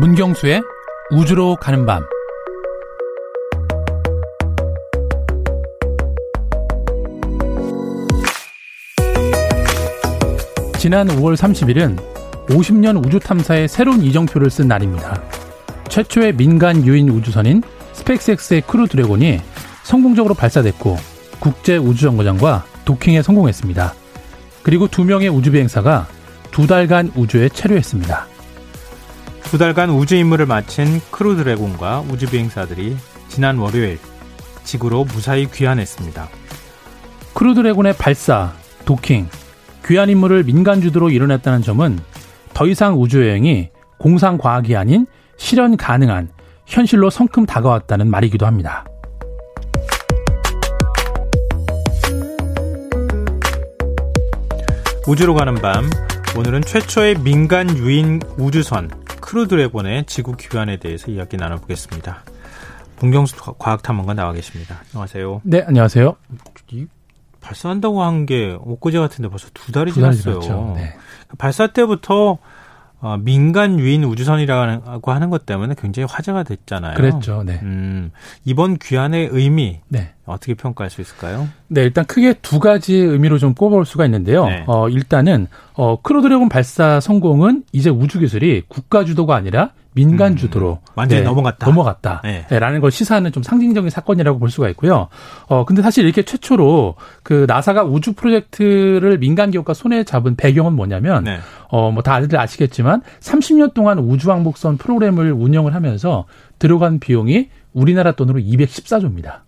문경수의 우주로 가는 밤 지난 5월 30일은 50년 우주 탐사의 새로운 이정표를 쓴 날입니다. 최초의 민간 유인 우주선인 스페이스X의 크루 드래곤이 성공적으로 발사됐고 국제 우주정거장과 도킹에 성공했습니다. 그리고 두 명의 우주 비행사가 두 달간 우주에 체류했습니다. 두 달간 우주 임무를 마친 크루 드래곤과 우주 비행사들이 지난 월요일 지구로 무사히 귀환했습니다. 크루 드래곤의 발사, 도킹, 귀환 임무를 민간 주도로 이뤄냈다는 점은 더 이상 우주 여행이 공상 과학이 아닌 실현 가능한 현실로 성큼 다가왔다는 말이기도 합니다. 우주로 가는 밤 오늘은 최초의 민간 유인 우주선 크루 드래곤의 지구 귀환에 대해서 이야기 나눠보겠습니다. 문경수 과학탐험가 나와 계십니다. 안녕하세요. 네, 안녕하세요. 발사한다고 한 게 엊그제 같은데 벌써 두 달이 두 지났어요. 네. 발사 때부터 어, 민간 유인 우주선이라고 하는 것 때문에 굉장히 화제가 됐잖아요. 그랬죠. 네. 음, 이번 귀환의 의미 네. 어떻게 평가할 수 있을까요? 네, 일단 크게 두 가지 의미로 좀 꼽아볼 수가 있는데요. 네. 어, 일단은 어, 크로드래곤 발사 성공은 이제 우주 기술이 국가 주도가 아니라 민간 음, 주도로 음, 완전히 네, 넘어갔다. 넘어갔다. 네. 네. 라는 걸 시사하는 좀 상징적인 사건이라고 볼 수가 있고요. 어 근데 사실 이렇게 최초로 그 나사가 우주 프로젝트를 민간 기업과 손에 잡은 배경은 뭐냐면 네. 어뭐 다들 아시겠지만 30년 동안 우주 왕복선 프로그램을 운영을 하면서 들어간 비용이 우리나라 돈으로 214조입니다.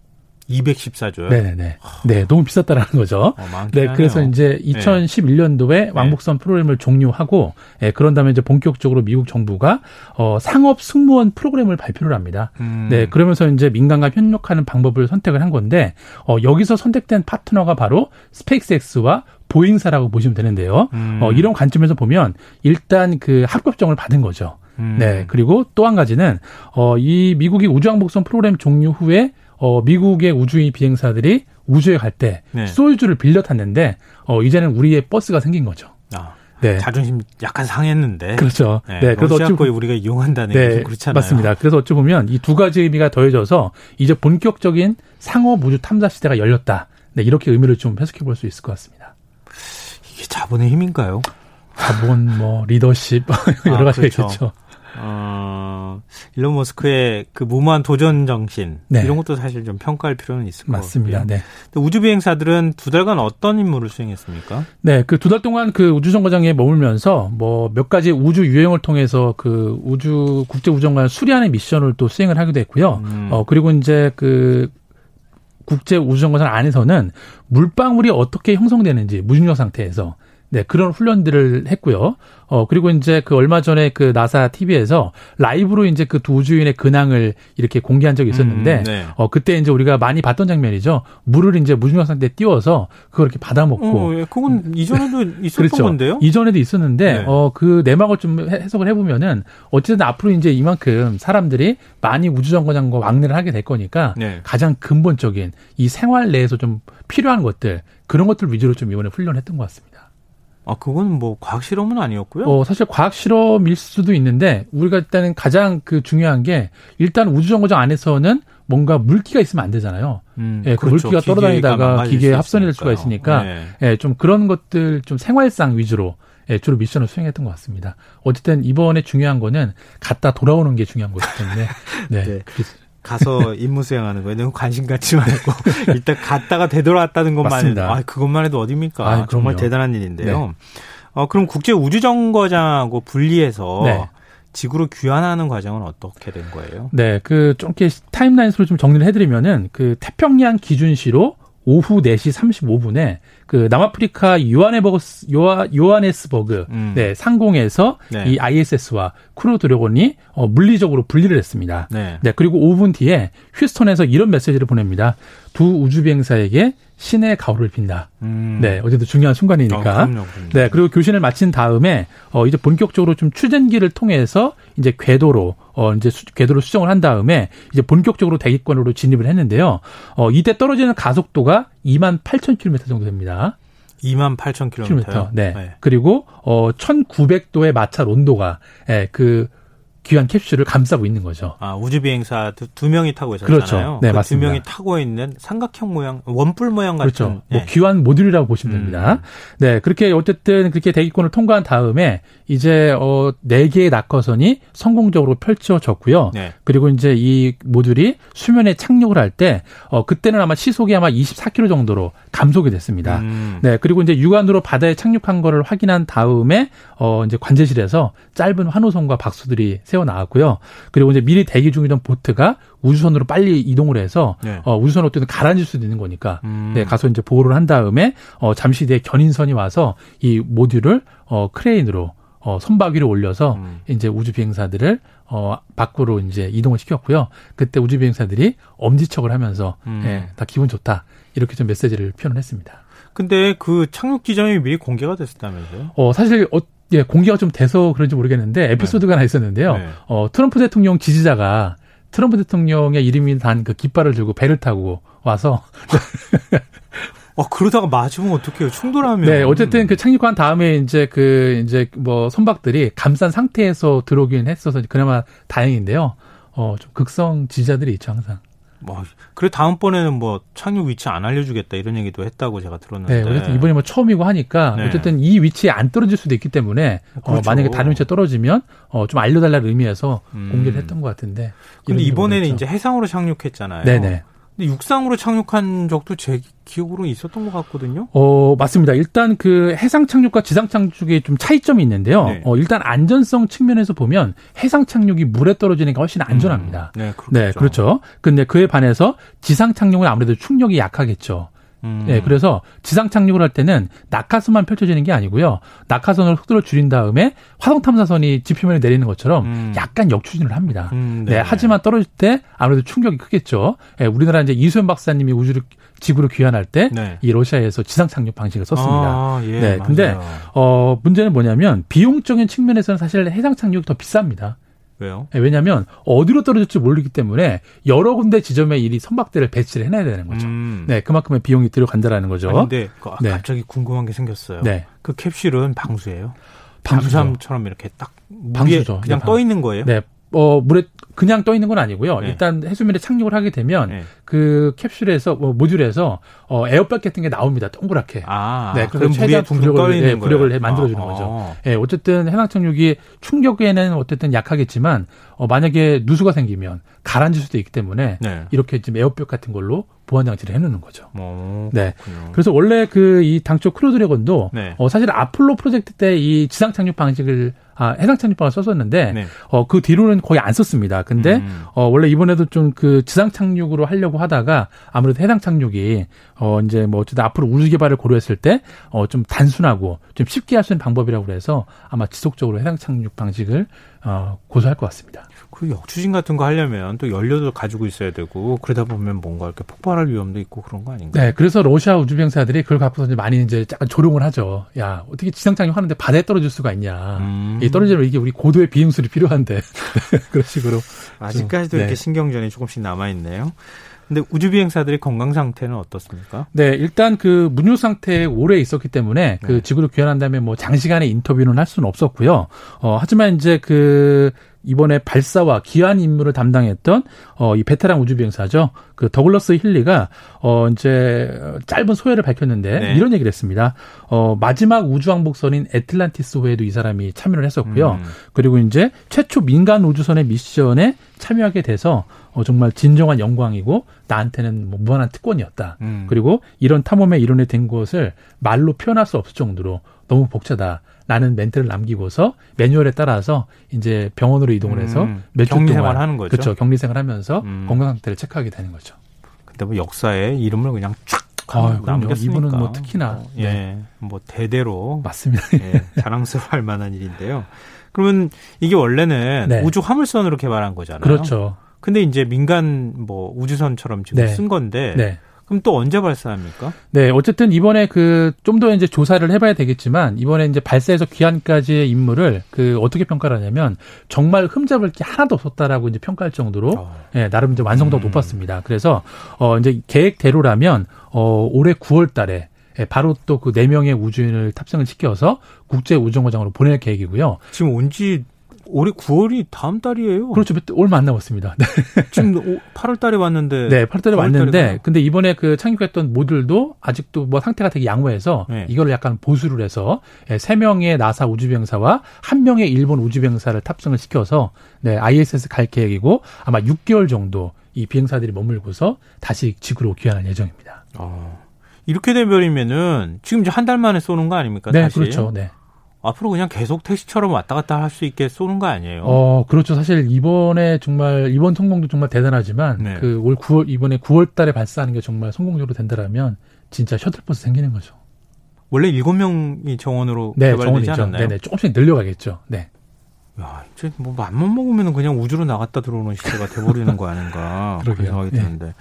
214조요? 네네. 네, 너무 비쌌다라는 거죠. 어, 네, 그래서 이제 2011년도에 네. 왕복선 프로그램을 종료하고, 예, 그런 다음에 이제 본격적으로 미국 정부가 어, 상업 승무원 프로그램을 발표를 합니다. 음. 네, 그러면서 이제 민간과 협력하는 방법을 선택을 한 건데, 어, 여기서 선택된 파트너가 바로 스페이스X와 보잉사라고 보시면 되는데요. 음. 어, 이런 관점에서 보면 일단 그 합격정을 받은 거죠. 음. 네. 그리고 또 한 가지는 어, 이 미국이 우주왕복선 프로그램 종료 후에 어, 미국의 우주인 비행사들이 우주에 갈때 네. 소유주를 빌려 탔는데 어, 이제는 우리의 버스가 생긴 거죠. 아. 네. 자존심 약간 상했는데. 그렇죠. 네. 네. 그래서 어찌 보면 우리가 이용한다는 네. 게 그렇잖아요. 맞습니다. 그래서 어찌 보면 이 두 가지 의미가 더해져서 이제 본격적인 상업 우주 탐사 시대가 열렸다. 네. 이렇게 의미를 좀 해석해 볼 수 있을 것 같습니다. 이게 자본의 힘인가요? 자본, 뭐 리더십 여러 아, 가지가 그렇죠. 있겠죠. 어, 일론 머스크의 그 무모한 도전 정신 네. 이런 것도 사실 좀 평가할 필요는 있을 것 맞습니다. 같고요. 네. 우주 비행사들은 두 달간 어떤 임무를 수행했습니까? 네, 그 두 달 동안 그 우주 정거장에 머물면서 뭐 몇 가지 우주 유행을 통해서 그 우주 국제 우정관을 수리하는 미션을 또 수행을 하기도 했고요. 음. 어 그리고 이제 그 국제 우주 정거장 안에서는 물방울이 어떻게 형성되는지 무중력 상태에서 네, 그런 훈련들을 했고요. 어, 그리고 이제 그 얼마 전에 그 나사 TV에서 라이브로 이제 그두 우주인의 근황을 이렇게 공개한 적이 있었는데, 음, 네. 어, 그때 이제 우리가 많이 봤던 장면이죠. 물을 이제 무중력 상태에 띄워서 그걸 이렇게 받아먹고. 어, 예, 그건 이전에도 있었던 그렇죠. 건데요? 이전에도 있었는데, 네. 어, 그 내막을 좀 해석을 해보면은, 어쨌든 앞으로 이제 이만큼 사람들이 많이 우주정거장과 왕래를 하게 될 거니까, 네. 가장 근본적인 이 생활 내에서 좀 필요한 것들, 그런 것들 위주로 좀 이번에 훈련했던 것 같습니다. 아, 그건 뭐 과학 실험은 아니었고요. 어, 사실 과학 실험일 수도 있는데 우리가 일단은 가장 그 중요한 게 일단 우주 정거장 안에서는 뭔가 물기가 있으면 안 되잖아요. 음, 예, 그 그렇죠. 물기가 떨어다니다가 기계에 합선이 될 수가 있으니까 네. 예, 좀 그런 것들 좀 생활상 위주로 예, 주로 미션을 수행했던 것 같습니다. 어쨌든 이번에 중요한 거는 갔다 돌아오는 게 중요한 거기 때문에 네. 네. 가서 임무 수행하는 거예요. 너무 관심 갖지 말고 일단 갔다가 되돌아왔다는 것만 해도 아 그것만 해도 어딥니까? 아, 정말 대단한 일인데요. 네. 어 그럼 국제 우주 정거장하고 분리해서 네. 지구로 귀환하는 과정은 어떻게 된 거예요? 네, 그좀 이렇게 타임라인으로 좀 정리를 해드리면은 그 태평양 기준시로 오후 4시 35분에 그 남아프리카 요하네버스 요하, 요하네스버그 음. 네, 상공에서 네. 이 ISS와 크루 드래곤이 어, 물리적으로 분리를 했습니다. 네. 네. 그리고 5분 뒤에 휴스턴에서 이런 메시지를 보냅니다. 두 우주 비행사에게 신의 가호를 빈다. 음. 네, 어제도 중요한 순간이니까. 어, 그럼요, 그럼요. 네, 그리고 교신을 마친 다음에 어 이제 본격적으로 좀 추진기를 통해서 이제 궤도로 어 이제 수, 궤도로 수정을 한 다음에 이제 본격적으로 대기권으로 진입을 했는데요. 어 이때 떨어지는 가속도가 2만 8천 킬로미터 정도 됩니다. 2만 8천 킬로미터. 네. 네. 그리고 어 1,900도의 마찰 온도가 예, 그 귀한 캡슐을 감싸고 있는 거죠. 아 우주 비행사 두, 두 명이 타고 있었잖아요. 그렇죠. 네, 그 맞습니다. 두 명이 타고 있는 삼각형 모양, 원뿔 모양 같은. 그렇죠. 뭐 네. 뭐 귀한 모듈이라고 보시면 됩니다. 음. 네, 그렇게 어쨌든 그렇게 대기권을 통과한 다음에 이제 어네 개의 낙하선이 성공적으로 펼쳐졌고요. 네. 그리고 이제 이 모듈이 수면에 착륙을 할 때 어 그때는 아마 시속이 아마 24km 정도로 감속이 됐습니다. 음. 네, 그리고 이제 육안으로 바다에 착륙한 거를 확인한 다음에 어 이제 관제실에서 짧은 환호성과 박수들이 새어 나왔고요. 그리고 이제 미리 대기 중이던 보트가 우주선으로 빨리 이동을 해서 네. 어, 우주선 어쨌든 가라앉을 수도 있는 거니까 음. 네, 가서 이제 보호를 한 다음에 어, 잠시 뒤에 견인선이 와서 이 모듈을 어, 크레인으로 어, 선박 위로 올려서 음. 이제 우주 비행사들을 어, 밖으로 이제 이동을 시켰고요. 그때 우주 비행사들이 엄지척을 하면서 음. 예, 다 기분 좋다 이렇게 좀 메시지를 표현을 했습니다. 근데 그 착륙 지점이 미리 공개가 됐었다면서요? 어, 사실 어, 예, 공개가 좀 돼서 그런지 모르겠는데 에피소드가 네. 하나 있었는데요. 네. 어, 트럼프 대통령 지지자가 트럼프 대통령의 이름이 단 그 깃발을 들고 배를 타고 와서 어, 그러다가 맞으면 어떡해요? 충돌하면. 네, 어쨌든 그 착륙한 다음에 이제 그 이제 뭐 선박들이 감싼 상태에서 들어오긴 했어서 그나마 다행인데요. 어, 좀 극성 지지자들이 있죠, 항상. 뭐 그래 다음번에는 뭐 착륙 위치 안 알려주겠다 이런 얘기도 했다고 제가 들었는데. 네, 어쨌든 이번에 뭐 처음이고 하니까 네. 어쨌든 이 위치에 안 떨어질 수도 있기 때문에 어, 그렇죠. 어, 만약에 다른 위치에 떨어지면 어, 좀 알려달라는 의미에서 음. 공개를 했던 것 같은데. 근데 이번에는 이제 해상으로 착륙했잖아요. 네네. 근데 육상으로 착륙한 적도 제 기억으로 있었던 것 같거든요. 어 맞습니다. 일단 그 해상 착륙과 지상 착륙에 좀 차이점이 있는데요. 네. 어 일단 안전성 측면에서 보면 해상 착륙이 물에 떨어지는 게 훨씬 안전합니다. 음, 네, 그렇죠. 네, 그렇죠. 근데 그에 반해서 지상 착륙은 아무래도 충격이 약하겠죠. 음. 네, 그래서 지상 착륙을 할 때는 낙하선만 펼쳐지는 게 아니고요. 낙하선을 속도를 줄인 다음에 화성 탐사선이 지표면에 내리는 것처럼 음. 약간 역추진을 합니다. 음, 네. 네. 하지만 떨어질 때 아무래도 충격이 크겠죠. 네, 우리나라 이제 이수연 박사님이 우주를 지구로 귀환할 때이 네. 러시아에서 지상 착륙 방식을 썼습니다. 아, 예, 네, 근데 어 문제는 뭐냐면 비용적인 측면에서는 사실 해상 착륙이 더 비쌉니다. 왜요? 네, 왜냐하면 어디로 떨어질지 모르기 때문에 여러 군데 지점에 이리 선박들을 배치를 해놔야 되는 거죠. 음. 네, 그만큼의 비용이 들어간다는 거죠. 그런데 그 네. 갑자기 궁금한 게 생겼어요. 네. 그 캡슐은 방수예요? 방수함처럼 이렇게 딱 방수죠. 그냥 네, 떠 있는 거예요? 네, 어, 물에 그냥 떠 있는 건 아니고요. 네. 일단 해수면에 착륙을 하게 되면 네. 그 캡슐에서 뭐 모듈에서 어, 에어백 같은 게 나옵니다. 동그랗게. 아, 네, 그럼 최대한 부력을 네, 부력을 만들어 주는 아, 거죠. 예, 네, 어쨌든 해상 착륙이 충격에는 어쨌든 약하겠지만 어, 만약에 누수가 생기면 가라앉을 수도 있기 때문에 네. 이렇게 지금 에어백 같은 걸로 보안 장치를 해놓는 거죠. 오, 어, 네. 그래서 원래 그 이 당초 크루 드래곤도 네. 어, 사실 아폴로 프로젝트 때 이 지상 착륙 방식을 아, 해상 착륙방을 썼었는데 네. 어, 그 뒤로는 거의 안 썼습니다. 근데 음. 어, 원래 이번에도 좀 그 지상 착륙으로 하려고 하다가 아무래도 해상 착륙이 어, 이제 뭐 어쨌든 앞으로 우주 개발을 고려했을 때 어, 좀 단순하고 좀 쉽게 할 수 있는 방법이라고 그래서 아마 지속적으로 해상 착륙 방식을 어, 고수할 것 같습니다. 그 역추진 같은 거 하려면 또 연료도 가지고 있어야 되고 그러다 보면 뭔가 이렇게 폭발할 위험도 있고 그런 거 아닌가요? 네, 그래서 러시아 우주병사들이 그걸 갖고서 이제 많이 이제 약간 조롱을 하죠. 야, 어떻게 지상 착륙 하는데 바다에 떨어질 수가 있냐. 음. 이 떨어지면 이게 우리 고도의 비행술이 필요한데 그런 식으로 아직까지도 네. 이렇게 신경전이 조금씩 남아 있네요. 근데 우주 비행사들의 건강 상태는 어떻습니까? 네, 일단 그 문유 상태에 오래 있었기 때문에 그 네. 지구로 귀환한 다음에 뭐 장시간의 인터뷰는 할 수는 없었고요. 어, 하지만 이제 그 이번에 발사와 기한 임무를 담당했던 어, 이 베테랑 우주 비행사죠. 그 더글러스 힐리가 어, 이제 짧은 소회를 밝혔는데 네. 이런 얘기를 했습니다. 어, 마지막 우주 항복선인 애틀란티스호에도 이 사람이 참여를 했었고요. 음. 그리고 이제 최초 민간 우주선의 미션에 참여하게 돼서 어, 정말 진정한 영광이고 나한테는 뭐 무한한 특권이었다. 음. 그리고 이런 탐험의 일원이 된 것을 말로 표현할 수 없을 정도로 너무 복잡하다. 라는 멘트를 남기고서 매뉴얼에 따라서 이제 병원으로 이동을 해서 음, 몇주 동안 생활하는 거죠. 그렇죠. 격리 생활하면서 음. 건강 상태를 체크하게 되는 거죠. 근데 뭐 역사에 이름을 그냥 쫙 아, 남겼으니까. 이분은 뭐 특히나 어, 예, 네. 뭐 대대로 맞습니다. 예, 자랑스러워할 만한 일인데요. 그러면 이게 원래는 네. 우주 화물선으로 개발한 거잖아요. 그렇죠. 근데 이제 민간 뭐 우주선처럼 지금 네. 쓴 건데 네. 그럼 또 언제 발사합니까? 네, 어쨌든 이번에 그 좀 더 이제 조사를 해봐야 되겠지만 이번에 이제 발사에서 귀환까지의 임무를 그 어떻게 평가를 하냐면 정말 흠잡을 게 하나도 없었다라고 이제 평가할 정도로 어. 예, 나름 이제 완성도가 음. 높았습니다. 그래서 어 이제 계획대로라면 어 올해 9월달에 예, 바로 또 그 네 명의 우주인을 탑승을 시켜서 국제 우정거장으로 보낼 계획이고요. 지금 온지 올해 9월이 다음 달이에요. 그렇죠. 얼마 안 남았습니다. 네. 지금 8월 달에 왔는데. 네, 8월 달에 왔는데, 달에 근데 이번에 그 착륙했던 모듈도 아직도 뭐 상태가 되게 양호해서 네. 이걸 약간 보수를 해서 3명의 나사 우주병사와 1명의 일본 우주병사를 탑승을 시켜서 네, ISS 갈 계획이고 아마 6개월 정도 이 비행사들이 머물고서 다시 지구로 귀환할 예정입니다. 어. 이렇게 되버리면은 지금 이제 한 달 만에 쏘는 거 아닙니까? 네, 다시? 그렇죠. 네. 앞으로 그냥 계속 택시처럼 왔다 갔다 할 수 있게 쏘는 거 아니에요? 어, 그렇죠. 사실 이번에 정말 이번 성공도 정말 대단하지만 네. 그올 9월 이번에 9월 달에 발사하는 게 정말 성공적으로 된다라면 진짜 셔틀버스 생기는 거죠. 원래 7명이 정원으로 네, 개발되지 않았나요? 네, 네. 조금씩 늘려가겠죠. 네. 야, 이제 뭐 맘만 먹으면 그냥 우주로 나갔다 들어오는 시대가 돼버리는 거 아닌가 그런 생각이 네. 드는데.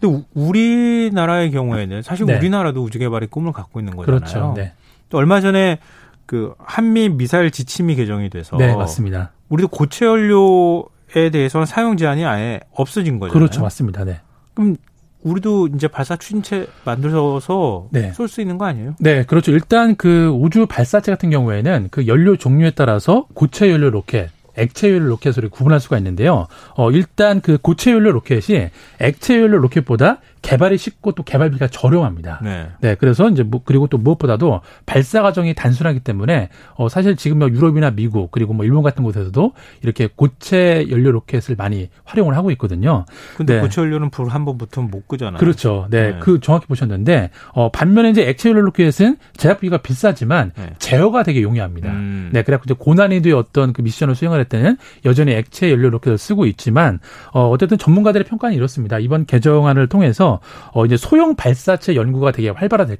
근데 우리나라의 경우에는 사실 네. 우리나라도 우주 개발의 꿈을 갖고 있는 거잖아요. 그렇죠. 네. 또 얼마 전에 그 한미 미사일 지침이 개정이 돼서 네, 맞습니다. 우리도 고체 연료에 대해서는 사용 제한이 아예 없어진 거죠. 그렇죠, 맞습니다. 네. 그럼 우리도 이제 발사 추진체 만들어서 네. 쏠수 있는 거 아니에요? 네, 그렇죠. 일단 그 우주 발사체 같은 경우에는 그 연료 종류에 따라서 고체 연료 로켓, 액체 연료 로켓을 구분할 수가 있는데요. 어, 일단 그 고체 연료 로켓이 액체 연료 로켓보다 개발이 쉽고 또 개발비가 저렴합니다. 네. 네 그래서 이제 뭐 그리고 또 무엇보다도 발사 과정이 단순하기 때문에 어 사실 지금 뭐 유럽이나 미국 그리고 뭐 일본 같은 곳에서도 이렇게 고체 연료 로켓을 많이 활용을 하고 있거든요. 근데 네. 고체 연료는 불 한 번 붙으면 못 끄잖아요. 그렇죠. 네. 네. 그 정확히 보셨는데 어 반면에 이제 액체 연료 로켓은 제작비가 비싸지만 네. 제어가 되게 용이합니다. 음. 네. 그래갖고 이제 고난이도의 어떤 그 미션을 수행할 때는 여전히 액체 연료 로켓을 쓰고 있지만 어 어쨌든 전문가들의 평가는 이렇습니다. 이번 개정안을 통해서 어 이제 소형 발사체 연구가 되게 활발하게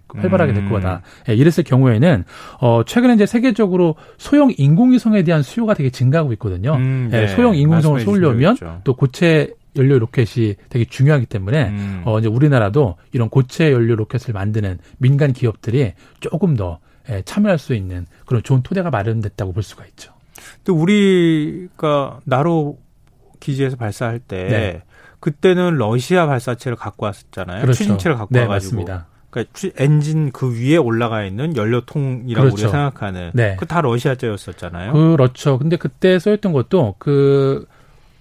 될 음. 거다. 예, 이랬을 경우에는 어 최근에 이제 세계적으로 소형 인공위성에 대한 수요가 되게 증가하고 있거든요. 음, 예, 네. 예, 소형 인공위성을 쏘려면 또 고체 연료 로켓이 되게 중요하기 때문에 음. 어 이제 우리나라도 이런 고체 연료 로켓을 만드는 민간 기업들이 조금 더 예, 참여할 수 있는 그런 좋은 토대가 마련됐다고 볼 수가 있죠. 또 우리가 나로 기지에서 발사할 때 네. 그때는 러시아 발사체를 갖고 왔었잖아요. 그렇죠. 추진체를 갖고 네, 와가지고. 맞습니다. 그러니까 엔진 그 위에 올라가 있는 연료통이라고 그렇죠. 우리가 생각하는 네. 그다 러시아제였었잖아요. 그렇죠. 근데 그때 써있던 것도 그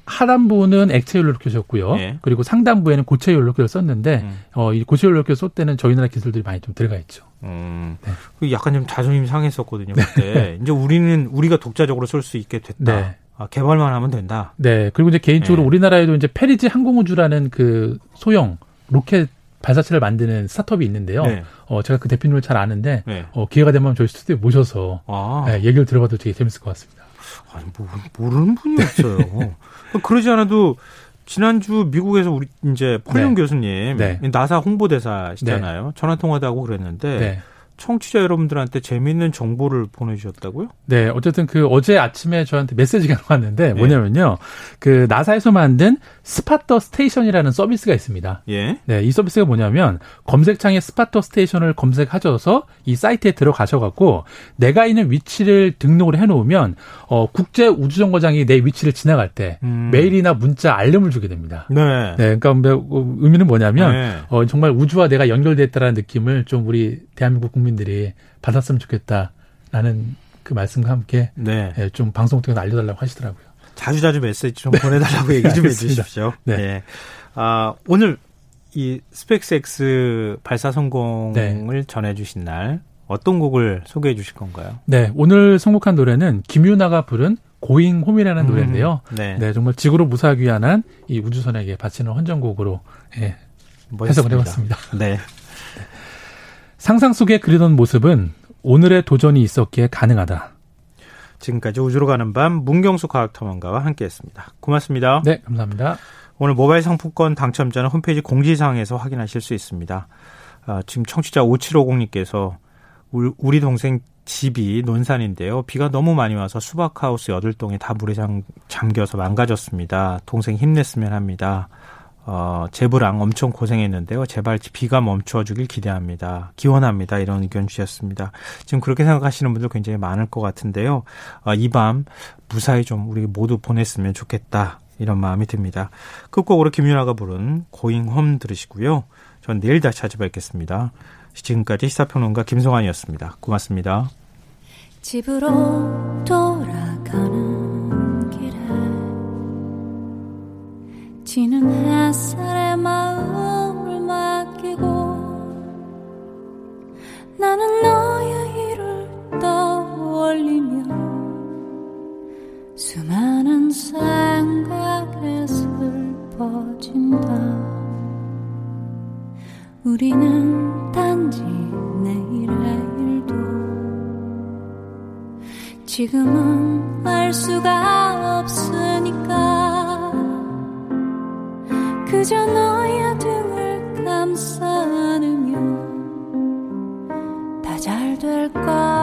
하단부는 액체 연료로켓이었고요. 네. 그리고 상단부에는 고체 연료로켓을 썼는데 음. 어, 이 고체 연료로켓 쏠 때는 저희 나라 기술들이 많이 좀 들어가 있죠. 음. 네. 그 약간 좀 자존심 상했었거든요. 그때 네. 이제 우리는 우리가 독자적으로 쏠 수 있게 됐다. 네. 아, 개발만 하면 된다. 네. 그리고 이제 개인적으로 네. 우리나라에도 이제 페리지 항공우주라는 그 소형 로켓 발사체를 만드는 스타트업이 있는데요. 네. 어, 제가 그 대표님을 잘 아는데, 네. 어, 기회가 되면 저희 스튜디오에 모셔서, 아. 네, 얘기를 들어봐도 되게 재밌을 것 같습니다. 아니, 뭐, 모르는 분이 없어요. 그러지 않아도, 지난주 미국에서 우리, 이제, 폴룡 네. 교수님, 네. 나사 홍보대사시잖아요. 네. 전화 통화도 하고 그랬는데, 청취자 여러분들한테 재미있는 정보를 보내주셨다고요? 네, 어쨌든 그 어제 아침에 저한테 메시지가 왔는데 네. 뭐냐면요, 그 나사에서 만든 Spot the Station이라는 서비스가 있습니다. 예. 네, 이 서비스가 뭐냐면 검색창에 Spot the Station을 검색하셔서 이 사이트에 들어가셔갖고 내가 있는 위치를 등록을 해놓으면 어 국제 우주정거장이 내 위치를 지나갈 때 음. 메일이나 문자 알림을 주게 됩니다. 네. 네, 그러니까 뭐, 의미는 뭐냐면 네. 어 정말 우주와 내가 연결됐다라는 느낌을 좀 우리 대한민국 국민 국민들이 받았으면 좋겠다라는 그 말씀과 함께 네. 예, 좀 방송 통해서 알려달라고 하시더라고요. 자주 자주 메시지 좀 보내달라고 얘기 좀 해주십시오. 네. 네. 아, 오늘 이 스펙스X 발사 성공을 네. 전해주신 날 어떤 곡을 소개해 주실 건가요? 네, 오늘 선곡한 노래는 김유나가 부른 고잉 홈이라는 음, 노래인데요. 네. 네. 정말 지구로 무사하기 위한 이 우주선에게 바치는 헌정곡으로 예, 해석을 해봤습니다. 네. 상상 속에 그리던 모습은 오늘의 도전이 있었기에 가능하다. 지금까지 우주로 가는 밤 문경수 과학탐험가와 함께했습니다. 고맙습니다. 네, 감사합니다. 오늘 모바일 상품권 당첨자는 홈페이지 공지사항에서 확인하실 수 있습니다. 아, 지금 청취자 5750님께서 우리 동생 집이 논산인데요. 비가 너무 많이 와서 수박하우스 8동이 다 물에 잠, 잠겨서 망가졌습니다. 동생 힘냈으면 합니다. 어, 제브랑 엄청 고생했는데요. 제발 비가 멈춰주길 기대합니다. 기원합니다. 이런 의견 주셨습니다. 지금 그렇게 생각하시는 분들 굉장히 많을 것 같은데요. 어, 이밤 무사히 좀 우리 모두 보냈으면 좋겠다. 이런 마음이 듭니다. 끝곡으로 김윤아가 부른 고잉 홈 들으시고요. 전 내일 다시 찾아뵙겠습니다. 지금까지 시사평론가 김성환이었습니다. 고맙습니다. 집으로 돌아가는 지는 햇살에 마음을 맡기고 나는 너의 일을 떠올리며 수많은 생각에 슬퍼진다. 우리는 단지 내일의 일도 지금은 알 수가 없으니까 그저 너의 등을 감싸 안으며 다잘 될 거라